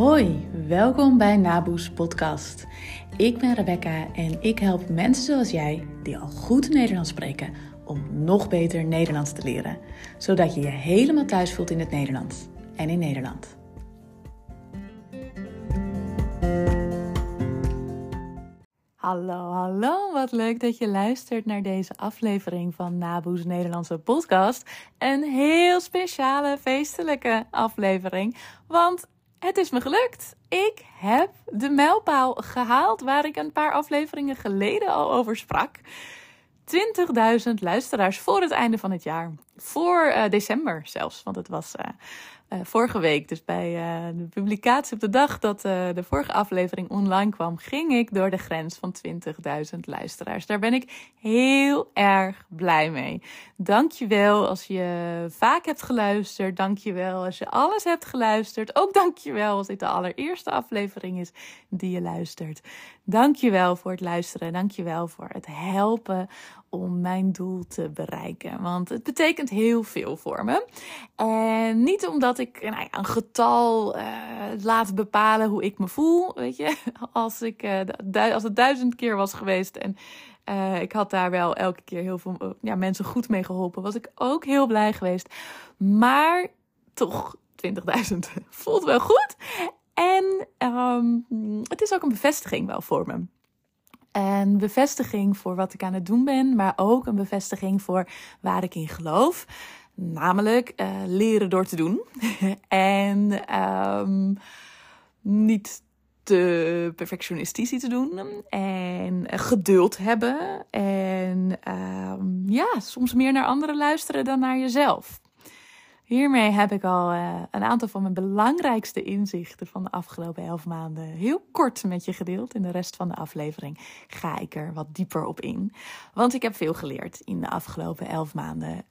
Hoi, welkom bij Naboes Podcast. Ik ben Rebecca en ik help mensen zoals jij, die al goed Nederlands spreken, om nog beter Nederlands te leren. Zodat je je helemaal thuis voelt in het Nederlands en in Nederland. Hallo, hallo. Wat leuk dat je luistert naar deze aflevering van Naboes Nederlandse podcast. Een heel speciale feestelijke aflevering, want het is me gelukt. Ik heb de mijlpaal gehaald waar ik een paar afleveringen geleden al over sprak. 20.000 luisteraars voor het einde van het jaar. Voor uh, december zelfs, want het was uh, uh, vorige week, dus bij uh, de publicatie op de dag dat uh, de vorige aflevering online kwam, ging ik door de grens van 20.000 luisteraars. Daar ben ik heel erg blij mee. Dankjewel als je vaak hebt geluisterd. Dankjewel als je alles hebt geluisterd. Ook dankjewel als dit de allereerste aflevering is die je luistert. Dankjewel voor het luisteren. Dankjewel voor het helpen om mijn doel te bereiken. Want het betekent heel veel voor me. En niet omdat ik nou een getal uh, laat bepalen hoe ik me voel. Weet je, als, ik, uh, als het duizend keer was geweest en uh, ik had daar wel elke keer heel veel ja, mensen goed mee geholpen, was ik ook heel blij geweest. Maar toch, 20.000 voelt wel goed. En um, het is ook een bevestiging wel voor me. Een bevestiging voor wat ik aan het doen ben, maar ook een bevestiging voor waar ik in geloof. Namelijk uh, leren door te doen. en um, niet te perfectionistisch te doen. En geduld hebben. En um, ja, soms meer naar anderen luisteren dan naar jezelf. Hiermee heb ik al uh, een aantal van mijn belangrijkste inzichten van de afgelopen elf maanden heel kort met je gedeeld. In de rest van de aflevering ga ik er wat dieper op in. Want ik heb veel geleerd in de afgelopen elf maanden.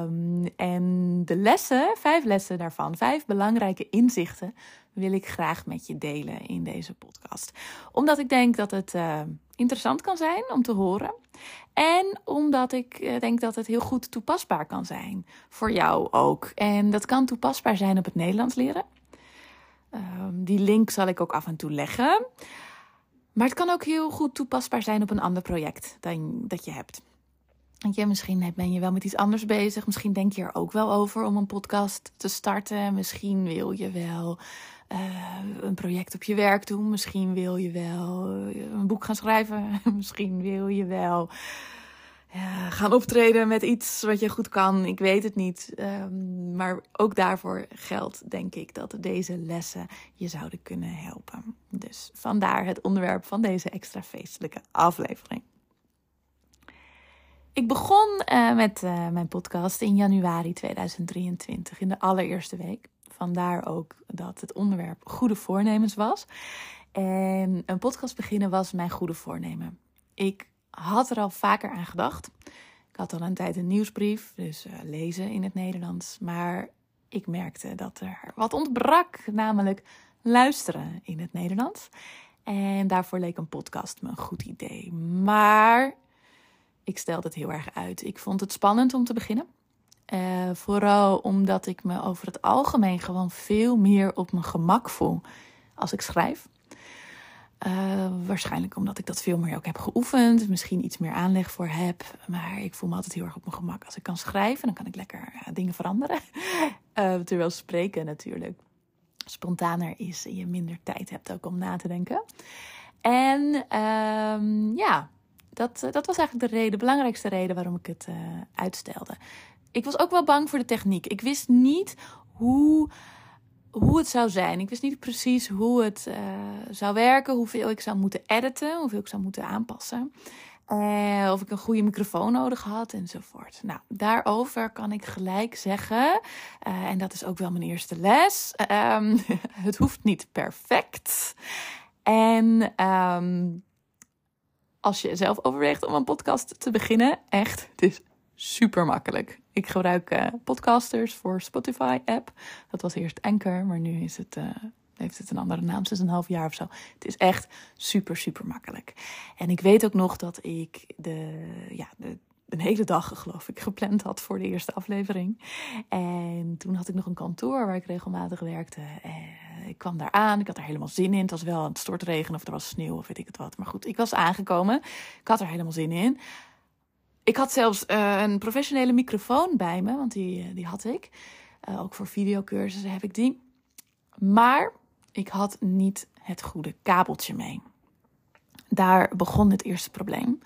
Um, en de lessen, vijf lessen daarvan, vijf belangrijke inzichten, wil ik graag met je delen in deze podcast. Omdat ik denk dat het uh, interessant kan zijn om te horen. En omdat ik uh, denk dat het heel goed toepasbaar kan zijn. Voor jou ook. En dat kan toepasbaar zijn op het Nederlands leren. Uh, die link zal ik ook af en toe leggen. Maar het kan ook heel goed toepasbaar zijn op een ander project dan, dat je hebt. Want misschien ben je wel met iets anders bezig. Misschien denk je er ook wel over om een podcast te starten. Misschien wil je wel uh, een project op je werk doen. Misschien wil je wel een boek gaan schrijven. Misschien wil je wel gaan optreden met iets wat je goed kan. Ik weet het niet. Um, maar ook daarvoor geldt, denk ik, dat deze lessen je zouden kunnen helpen. Dus vandaar het onderwerp van deze extra feestelijke aflevering. Ik begon uh, met uh, mijn podcast in januari 2023, in de allereerste week. Vandaar ook dat het onderwerp goede voornemens was. En een podcast beginnen was mijn goede voornemen. Ik had er al vaker aan gedacht. Ik had al een tijd een nieuwsbrief, dus uh, lezen in het Nederlands. Maar ik merkte dat er wat ontbrak, namelijk luisteren in het Nederlands. En daarvoor leek een podcast me een goed idee. Maar ik stelde het heel erg uit. Ik vond het spannend om te beginnen. Uh, vooral omdat ik me over het algemeen gewoon veel meer op mijn gemak voel als ik schrijf. Uh, waarschijnlijk omdat ik dat veel meer ook heb geoefend. Misschien iets meer aanleg voor heb. Maar ik voel me altijd heel erg op mijn gemak. Als ik kan schrijven, dan kan ik lekker uh, dingen veranderen. Terwijl spreken natuurlijk spontaner is. En je minder tijd hebt ook om na te denken. En ehm, ja, dat, dat was eigenlijk de reden, de belangrijkste reden waarom ik het uitstelde. Ik was ook wel bang voor de techniek. Ik wist niet hoe hoe het zou zijn. Ik wist niet precies hoe het uh, zou werken, hoeveel ik zou moeten editen, hoeveel ik zou moeten aanpassen. Of ik een goede microfoon nodig had enzovoort. Nou, daarover kan ik gelijk zeggen, en dat is ook wel mijn eerste les. Um, het hoeft niet perfect. En um, als je zelf overweegt om een podcast te beginnen, echt, het is super makkelijk. Ik gebruik uh, podcasters voor Spotify app. Dat was eerst Anchor, maar nu is het, uh, heeft het een andere naam, sinds een half jaar of zo. Het is echt super, super makkelijk. En ik weet ook nog dat ik de, ja, de, een hele dag, geloof ik, gepland had voor de eerste aflevering. En toen had ik nog een kantoor waar ik regelmatig werkte. En ik kwam daar aan. Ik had er helemaal zin in. Het was wel aan het stortregen of er was sneeuw of weet ik het wat. Maar goed, ik was aangekomen. Ik had er helemaal zin in. Ik had zelfs uh, een professionele microfoon bij me, want die, die had ik. Ook voor videocursussen heb ik die. Maar ik had niet het goede kabeltje mee. Daar begon het eerste probleem.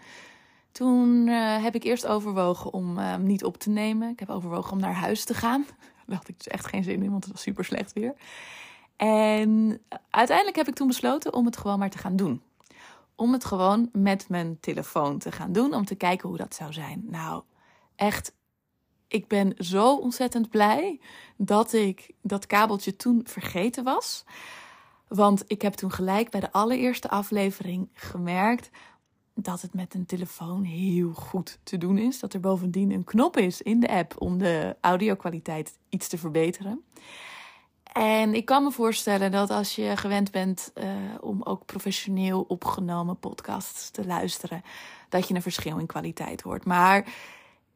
Toen uh, heb ik eerst overwogen om hem niet op te nemen. Ik heb overwogen om naar huis te gaan. Daar had ik dus echt geen zin in, want het was super slecht weer. En uiteindelijk heb ik toen besloten om het gewoon maar te gaan doen. Om het gewoon met mijn telefoon te gaan doen, om te kijken hoe dat zou zijn. Nou, echt, ik ben zo ontzettend blij dat ik dat kabeltje toen vergeten was. Want ik heb toen gelijk bij de allereerste aflevering gemerkt dat het met een telefoon heel goed te doen is. Dat er bovendien een knop is in de app om de audio-kwaliteit iets te verbeteren. En ik kan me voorstellen dat als je gewend bent uh, om ook professioneel opgenomen podcasts te luisteren, dat je een verschil in kwaliteit hoort. Maar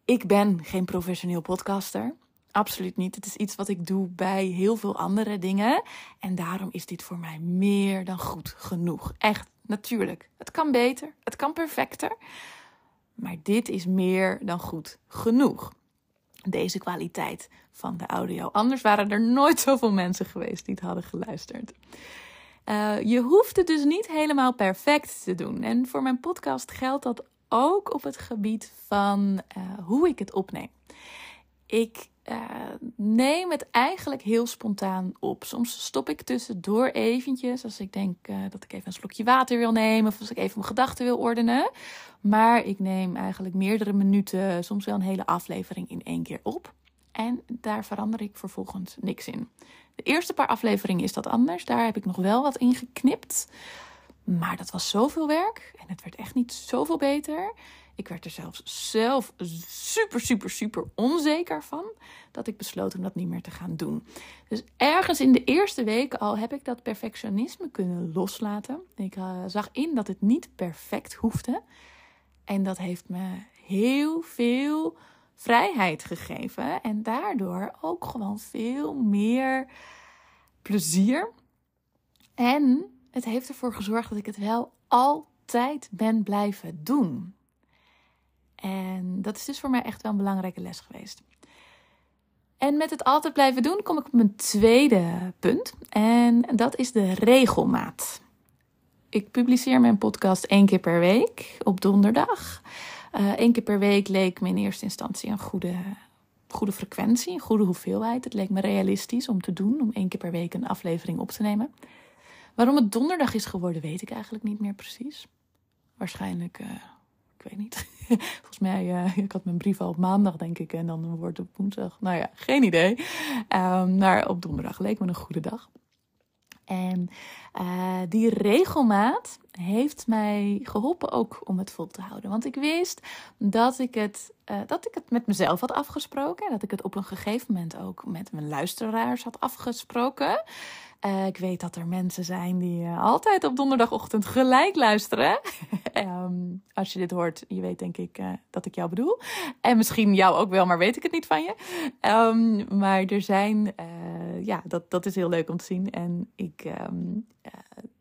ik ben geen professioneel podcaster. Absoluut niet. Het is iets wat ik doe bij heel veel andere dingen. En daarom is dit voor mij meer dan goed genoeg. Echt, natuurlijk. Het kan beter, het kan perfecter. Maar dit is meer dan goed genoeg. Deze kwaliteit van de audio. Anders waren er nooit zoveel mensen geweest die het hadden geluisterd. Uh, je hoeft het dus niet helemaal perfect te doen. En voor mijn podcast geldt dat ook op het gebied van uh, hoe ik het opneem. Ik uh, neem het eigenlijk heel spontaan op. Soms stop ik tussendoor eventjes als ik denk uh, dat ik even een slokje water wil nemen of als ik even mijn gedachten wil ordenen. Maar ik neem eigenlijk meerdere minuten, soms wel een hele aflevering in één keer op. En daar verander ik vervolgens niks in. De eerste paar afleveringen is dat anders. Daar heb ik nog wel wat in geknipt. Maar dat was zoveel werk en het werd echt niet zoveel beter. Ik werd er zelfs zelf super, super, super onzeker van. Dat ik besloot om dat niet meer te gaan doen. Dus ergens in de eerste weken al heb ik dat perfectionisme kunnen loslaten. Ik uh, zag in dat het niet perfect hoefde. En dat heeft me heel veel vrijheid gegeven. En daardoor ook gewoon veel meer plezier. En het heeft ervoor gezorgd dat ik het wel altijd ben blijven doen. En dat is dus voor mij echt wel een belangrijke les geweest. En met het altijd blijven doen kom ik op mijn tweede punt. En dat is de regelmaat. Ik publiceer mijn podcast één keer per week op donderdag. Eén uh, keer per week leek me in eerste instantie een goede, goede frequentie, een goede hoeveelheid. Het leek me realistisch om te doen, om één keer per week een aflevering op te nemen. Waarom het donderdag is geworden, weet ik eigenlijk niet meer precies. Waarschijnlijk uh, ik weet niet. Volgens mij, uh, ik had mijn brief al op maandag, denk ik. En dan wordt het woensdag. Nou ja, geen idee. Um, maar op donderdag leek me een goede dag. En uh, die regelmaat heeft mij geholpen ook om het vol te houden. Want ik wist dat ik het, uh, dat ik het met mezelf had afgesproken. En dat ik het op een gegeven moment ook met mijn luisteraars had afgesproken. Uh, ik weet dat er mensen zijn die uh, altijd op donderdagochtend gelijk luisteren. um, als je dit hoort, je weet denk ik uh, dat ik jou bedoel. En misschien jou ook wel, maar weet ik het niet van je. Um, maar er zijn, ja, dat, dat is heel leuk om te zien. En ik, um,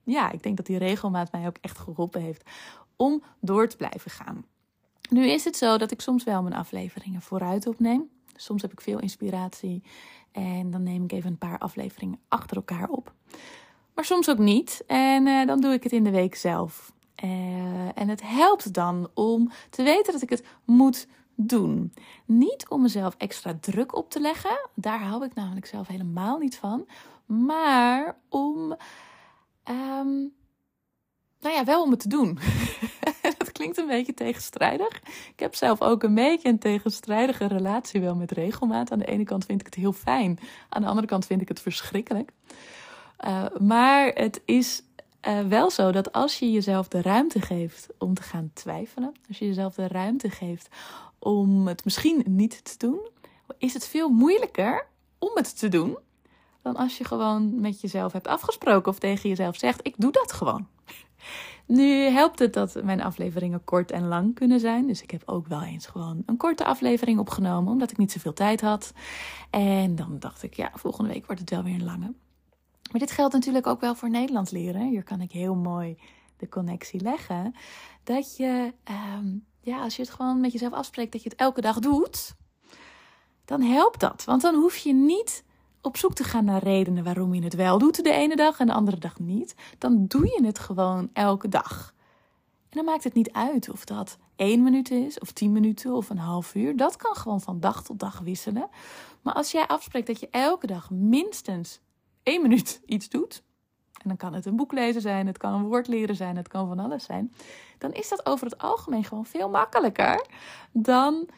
ja, ik denk dat die regelmaat mij ook echt geholpen heeft om door te blijven gaan. Nu is het zo dat ik soms wel mijn afleveringen vooruit opneem. Soms heb ik veel inspiratie en dan neem ik even een paar afleveringen achter elkaar op. Maar soms ook niet. En uh, dan doe ik het in de week zelf. Uh, en het helpt dan om te weten dat ik het moet doen. Niet om mezelf extra druk op te leggen. Daar hou ik namelijk zelf helemaal niet van. Maar om. Um, nou ja, wel om het te doen. klinkt een beetje tegenstrijdig. Ik heb zelf ook een beetje een tegenstrijdige relatie wel met regelmaat. Aan de ene kant vind ik het heel fijn, aan de andere kant vind ik het verschrikkelijk. Uh, maar het is uh, wel zo dat als je jezelf de ruimte geeft om te gaan twijfelen, als je jezelf de ruimte geeft om het misschien niet te doen, is het veel moeilijker om het te doen dan als je gewoon met jezelf hebt afgesproken of tegen jezelf zegt: Ik doe dat gewoon. Nu helpt het dat mijn afleveringen kort en lang kunnen zijn. Dus ik heb ook wel eens gewoon een korte aflevering opgenomen, omdat ik niet zoveel tijd had. En dan dacht ik, ja, volgende week wordt het wel weer een lange. Maar dit geldt natuurlijk ook wel voor Nederlands leren. Hier kan ik heel mooi de connectie leggen. Dat je, ehm, ja, als je het gewoon met jezelf afspreekt dat je het elke dag doet, dan helpt dat. Want dan hoef je niet op zoek te gaan naar redenen waarom je het wel doet de ene dag en de andere dag niet. Dan doe je het gewoon elke dag. En dan maakt het niet uit of dat één minuut is, of tien minuten, of een half uur. Dat kan gewoon van dag tot dag wisselen. Maar als jij afspreekt dat je elke dag minstens één minuut iets doet, en dan kan het een boek lezen zijn, het kan een woord leren zijn, het kan van alles zijn, dan is dat over het algemeen gewoon veel makkelijker dan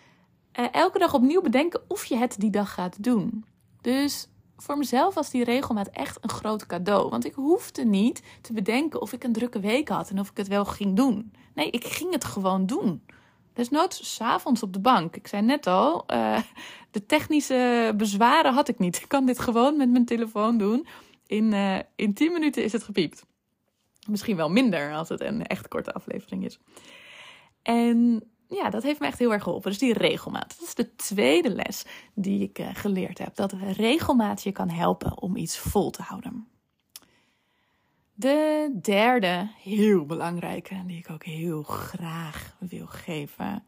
eh, elke dag opnieuw bedenken of je het die dag gaat doen. Dus voor mezelf was die regelmaat echt een groot cadeau. Want ik hoefde niet te bedenken of ik een drukke week had en of ik het wel ging doen. Nee, ik ging het gewoon doen. Desnoods s'avonds op de bank. Ik zei net al, uh, de technische bezwaren had ik niet. Ik kan dit gewoon met mijn telefoon doen. In, uh, in 10 minuten is het gepiept. Misschien wel minder als het een echt korte aflevering is. En ja, dat heeft me echt heel erg geholpen. Dus die regelmaat. Dat is de tweede les die ik uh, geleerd heb. Dat regelmaat je kan helpen om iets vol te houden. De derde, heel belangrijke, die ik ook heel graag wil geven.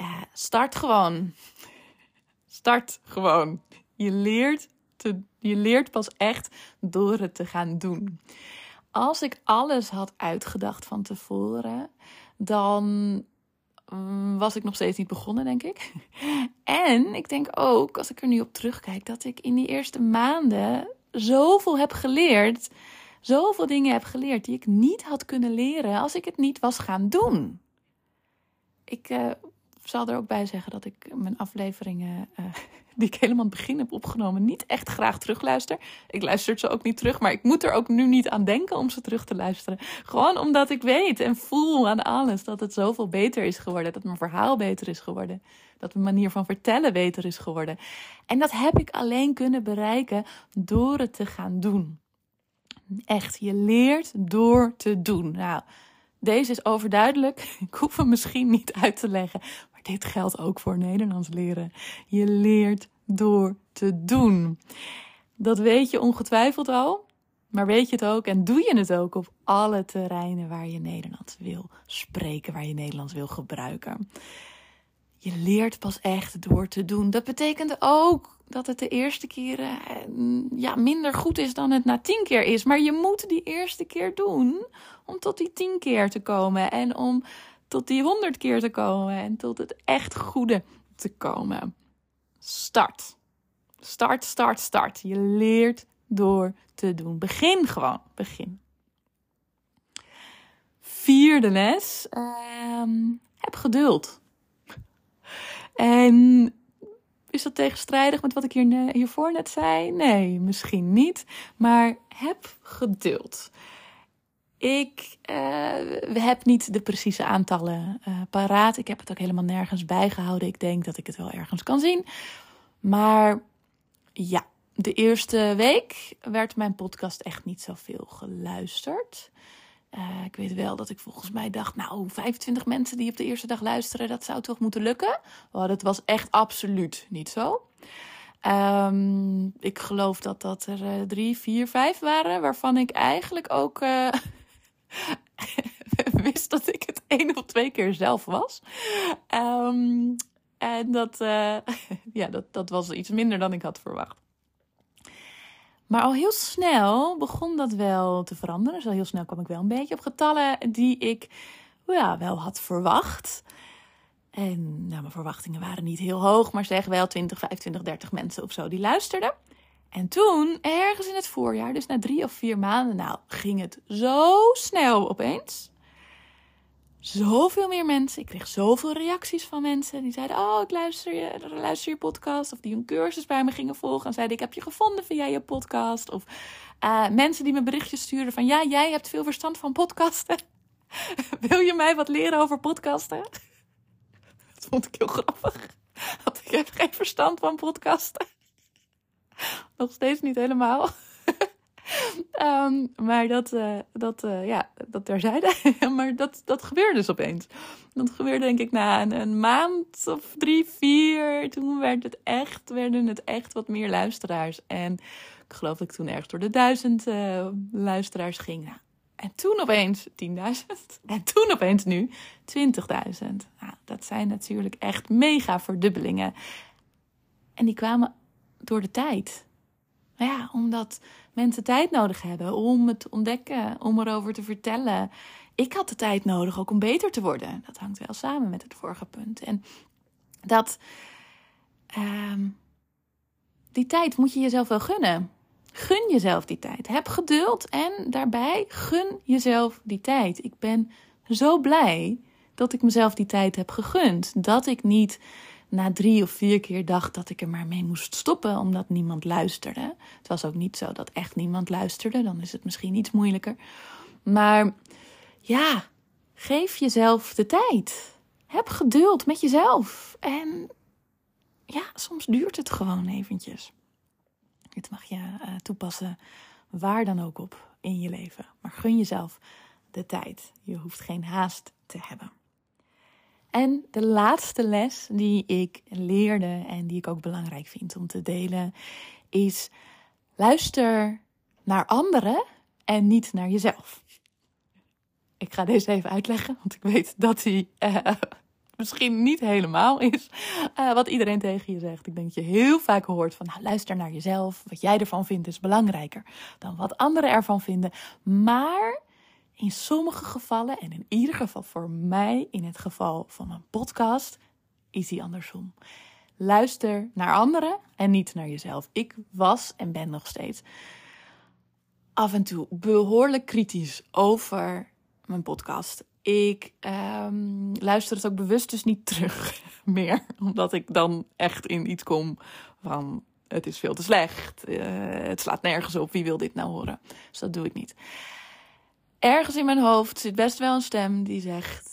Uh, start gewoon. Start gewoon. Je leert, te, je leert pas echt door het te gaan doen. Als ik alles had uitgedacht van tevoren, dan was ik nog steeds niet begonnen, denk ik. En ik denk ook, als ik er nu op terugkijk, dat ik in die eerste maanden zoveel heb geleerd. Zoveel dingen heb geleerd die ik niet had kunnen leren als ik het niet was gaan doen. Ik uh, zal er ook bij zeggen dat ik mijn afleveringen uh, die ik helemaal aan het begin heb opgenomen, niet echt graag terugluister. Ik luister ze ook niet terug, maar ik moet er ook nu niet aan denken om ze terug te luisteren. Gewoon omdat ik weet en voel aan alles dat het zoveel beter is geworden. Dat mijn verhaal beter is geworden. Dat mijn manier van vertellen beter is geworden. En dat heb ik alleen kunnen bereiken door het te gaan doen. Echt, je leert door te doen. Nou, deze is overduidelijk. Ik hoef hem misschien niet uit te leggen. Dit geldt ook voor Nederlands leren. Je leert door te doen. Dat weet je ongetwijfeld al. Maar weet je het ook en doe je het ook op alle terreinen waar je Nederlands wil spreken, waar je Nederlands wil gebruiken. Je leert pas echt door te doen. Dat betekent ook dat het de eerste keer ja, minder goed is dan het na tien keer is. Maar je moet die eerste keer doen om tot die tien keer te komen. En om tot die honderd keer te komen. En tot het echt goede te komen. Start. Start, start, start. Je leert door te doen. Begin gewoon. Begin. Vierde les. Um, heb geduld. En is dat tegenstrijdig met wat ik hier, hiervoor net zei? Nee, misschien niet. Maar heb geduld. Ik uh, heb niet de precieze aantallen uh, paraat. Ik heb het ook helemaal nergens bijgehouden. Ik denk dat ik het wel ergens kan zien. Maar ja, de eerste week werd mijn podcast echt niet zoveel geluisterd. Uh, ik weet wel dat ik volgens mij dacht, nou, 25 mensen die op de eerste dag luisteren, dat zou toch moeten lukken? Dat was echt absoluut niet zo. Um, ik geloof dat dat er uh, drie, vier, vijf waren, waarvan ik eigenlijk ook wist dat ik het één of twee keer zelf was. Um, en dat, ja, dat, dat was iets minder dan ik had verwacht. Maar al heel snel begon dat wel te veranderen. Dus al heel snel kwam ik wel een beetje op getallen die ik ja, wel had verwacht. En nou, mijn verwachtingen waren niet heel hoog, maar zeg wel 20, 25, 30 mensen of zo die luisterden. En toen, ergens in het voorjaar, dus na drie of vier maanden, nou, ging het zo snel opeens zoveel meer mensen. Ik kreeg zoveel reacties van mensen die zeiden: Oh, ik luister je, luister je podcast. Of die een cursus bij me gingen volgen en zeiden: Ik heb je gevonden via je podcast. Of uh, mensen die me berichtjes stuurden van: Ja, jij hebt veel verstand van podcasten. Wil je mij wat leren over podcasten? Dat vond ik heel grappig. Ik heb geen verstand van podcasten. Nog steeds niet helemaal. Ehm, maar dat, uh, dat, uh, ja, dat terzijde. maar dat, dat gebeurde dus opeens. Dat gebeurde denk ik na een, maand of drie, vier. Toen werd het echt, werden het echt wat meer luisteraars. En ik geloof dat ik toen ergens door de duizend uh, luisteraars ging. Nou, en toen opeens 10.000. En toen opeens nu 20.000. Nou, dat zijn natuurlijk echt mega verdubbelingen. En die kwamen door de tijd. Nou ja, omdat mensen tijd nodig hebben om het te ontdekken, om erover te vertellen. Ik had de tijd nodig ook om beter te worden. Dat hangt wel samen met het vorige punt. En dat. Uh, die tijd moet je jezelf wel gunnen. Gun jezelf die tijd. Heb geduld en daarbij gun jezelf die tijd. Ik ben zo blij dat ik mezelf die tijd heb gegund. Dat ik niet na drie of vier keer dacht dat ik er maar mee moest stoppen omdat niemand luisterde. Het was ook niet zo dat echt niemand luisterde, dan is het misschien iets moeilijker. Maar ja, geef jezelf de tijd. Heb geduld met jezelf. En ja, soms duurt het gewoon eventjes. Dit mag je uh, toepassen waar dan ook op in je leven. Maar gun jezelf de tijd. Je hoeft geen haast te hebben. En de laatste les die ik leerde en die ik ook belangrijk vind om te delen, is luister naar anderen en niet naar jezelf. Ik ga deze even uitleggen, want ik weet dat die uh, misschien niet helemaal is uh, wat iedereen tegen je zegt. Ik denk dat je heel vaak hoort van, nou, luister naar jezelf. Wat jij ervan vindt is belangrijker dan wat anderen ervan vinden. Maar in sommige gevallen, en in ieder geval voor mij, in het geval van mijn podcast, is die andersom. Luister naar anderen en niet naar jezelf. Ik was en ben nog steeds af en toe behoorlijk kritisch over mijn podcast. Ik um, luister het ook bewust dus niet terug meer, omdat ik dan echt in iets kom van het is veel te slecht, uh, het slaat nergens op, wie wil dit nou horen? Dus dat doe ik niet ergens in mijn hoofd zit best wel een stem die zegt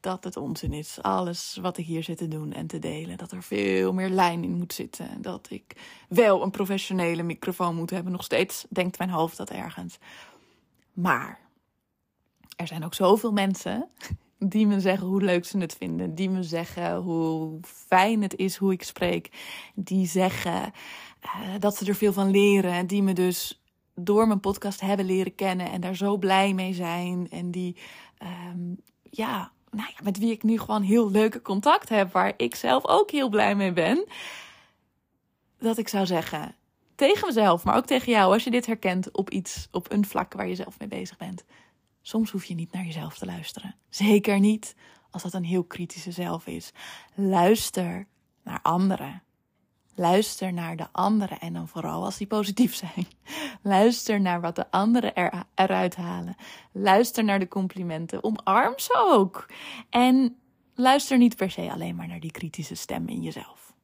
dat het onzin is. Alles wat ik hier zit te doen en te delen. Dat er veel meer lijn in moet zitten. Dat ik wel een professionele microfoon moet hebben. Nog steeds denkt mijn hoofd dat ergens. Maar er zijn ook zoveel mensen die me zeggen hoe leuk ze het vinden. Die me zeggen hoe fijn het is hoe ik spreek. Die zeggen uh, dat ze er veel van leren. Die me dus door mijn podcast hebben leren kennen en daar zo blij mee zijn. En die, um, ja, nou ja, met wie ik nu gewoon heel leuke contact heb, waar ik zelf ook heel blij mee ben. Dat ik zou zeggen, tegen mezelf, maar ook tegen jou, als je dit herkent op iets, op een vlak waar je zelf mee bezig bent. Soms hoef je niet naar jezelf te luisteren. Zeker niet als dat een heel kritische zelf is. Luister naar anderen. Luister naar de anderen en dan vooral als die positief zijn. Luister naar wat de anderen er, eruit halen. Luister naar de complimenten. Omarm ze ook. En luister niet per se alleen maar naar die kritische stem in jezelf.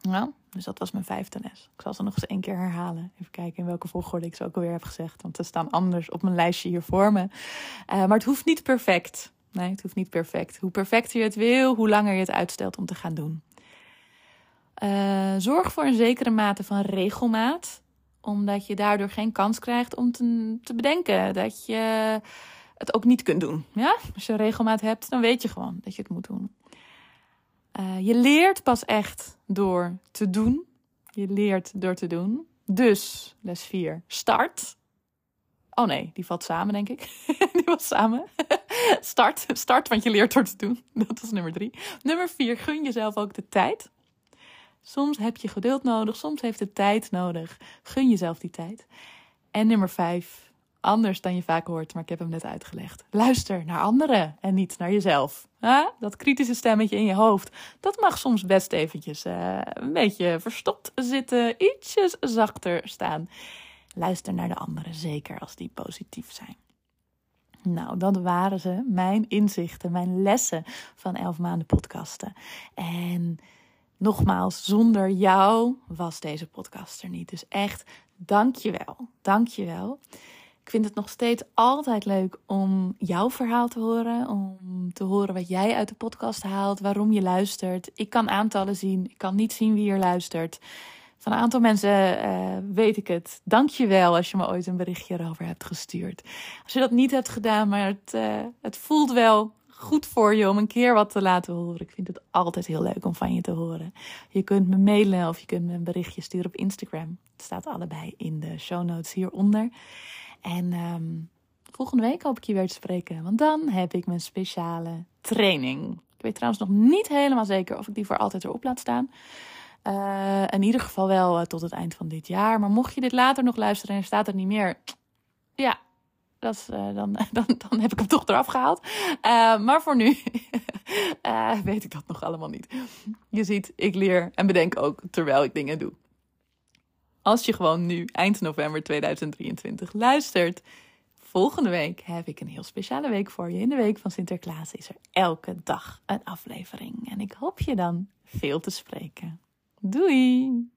Nou, dus dat was mijn vijfde les. Ik zal ze nog eens één keer herhalen. Even kijken in welke volgorde ik ze ook alweer heb gezegd. Want ze staan anders op mijn lijstje hier voor me. Uh, maar het hoeft niet perfect. Nee, het hoeft niet perfect. Hoe perfecter je het wil, hoe langer je het uitstelt om te gaan doen. Uh, zorg voor een zekere mate van regelmaat, omdat je daardoor geen kans krijgt om te, bedenken dat je het ook niet kunt doen. Ja? Als je regelmaat hebt, dan weet je gewoon dat je het moet doen. Uh, je leert pas echt door te doen. Je leert door te doen. Dus, les 4, start. Oh nee, die valt samen, denk ik. die was samen. start, start, want je leert door te doen. Dat was nummer 3. Nummer 4, gun jezelf ook de tijd. Soms heb je geduld nodig, soms heeft het tijd nodig. Gun jezelf die tijd. En nummer vijf, anders dan je vaak hoort, maar ik heb hem net uitgelegd. Luister naar anderen en niet naar jezelf. Dat kritische stemmetje in je hoofd, dat mag soms best eventjes uh, een beetje verstopt zitten, ietsjes zachter staan. Luister naar de anderen, zeker als die positief zijn. Nou, dat waren ze, mijn inzichten, mijn lessen van elf maanden podcasten. En nogmaals, zonder jou was deze podcast er niet. Dus echt, dank je wel. Dank je wel. Ik vind het nog steeds altijd leuk om jouw verhaal te horen. Om te horen wat jij uit de podcast haalt, waarom je luistert. Ik kan aantallen zien, ik kan niet zien wie er luistert. Van een aantal mensen uh, weet ik het. Dank je wel als je me ooit een berichtje erover hebt gestuurd. Als je dat niet hebt gedaan, maar het, uh, het voelt wel goed voor je om een keer wat te laten horen. Ik vind het altijd heel leuk om van je te horen. Je kunt me mailen of je kunt me een berichtje sturen op Instagram. Het staat allebei in de show notes hieronder. En um, volgende week hoop ik je weer te spreken, want dan heb ik mijn speciale training. Ik weet trouwens nog niet helemaal zeker of ik die voor altijd erop laat staan. Uh, in ieder geval wel uh, tot het eind van dit jaar. Maar mocht je dit later nog luisteren en er staat er niet meer. Ja, uh, dan, dan, dan heb ik hem toch eraf gehaald. maar voor nu weet ik dat nog allemaal niet. Je ziet, ik leer en bedenk ook terwijl ik dingen doe. Als je gewoon nu, eind november 2023, luistert. Volgende week heb ik een heel speciale week voor je. In de week van Sinterklaas is er elke dag een aflevering. En ik hoop je dan veel te spreken. Doei!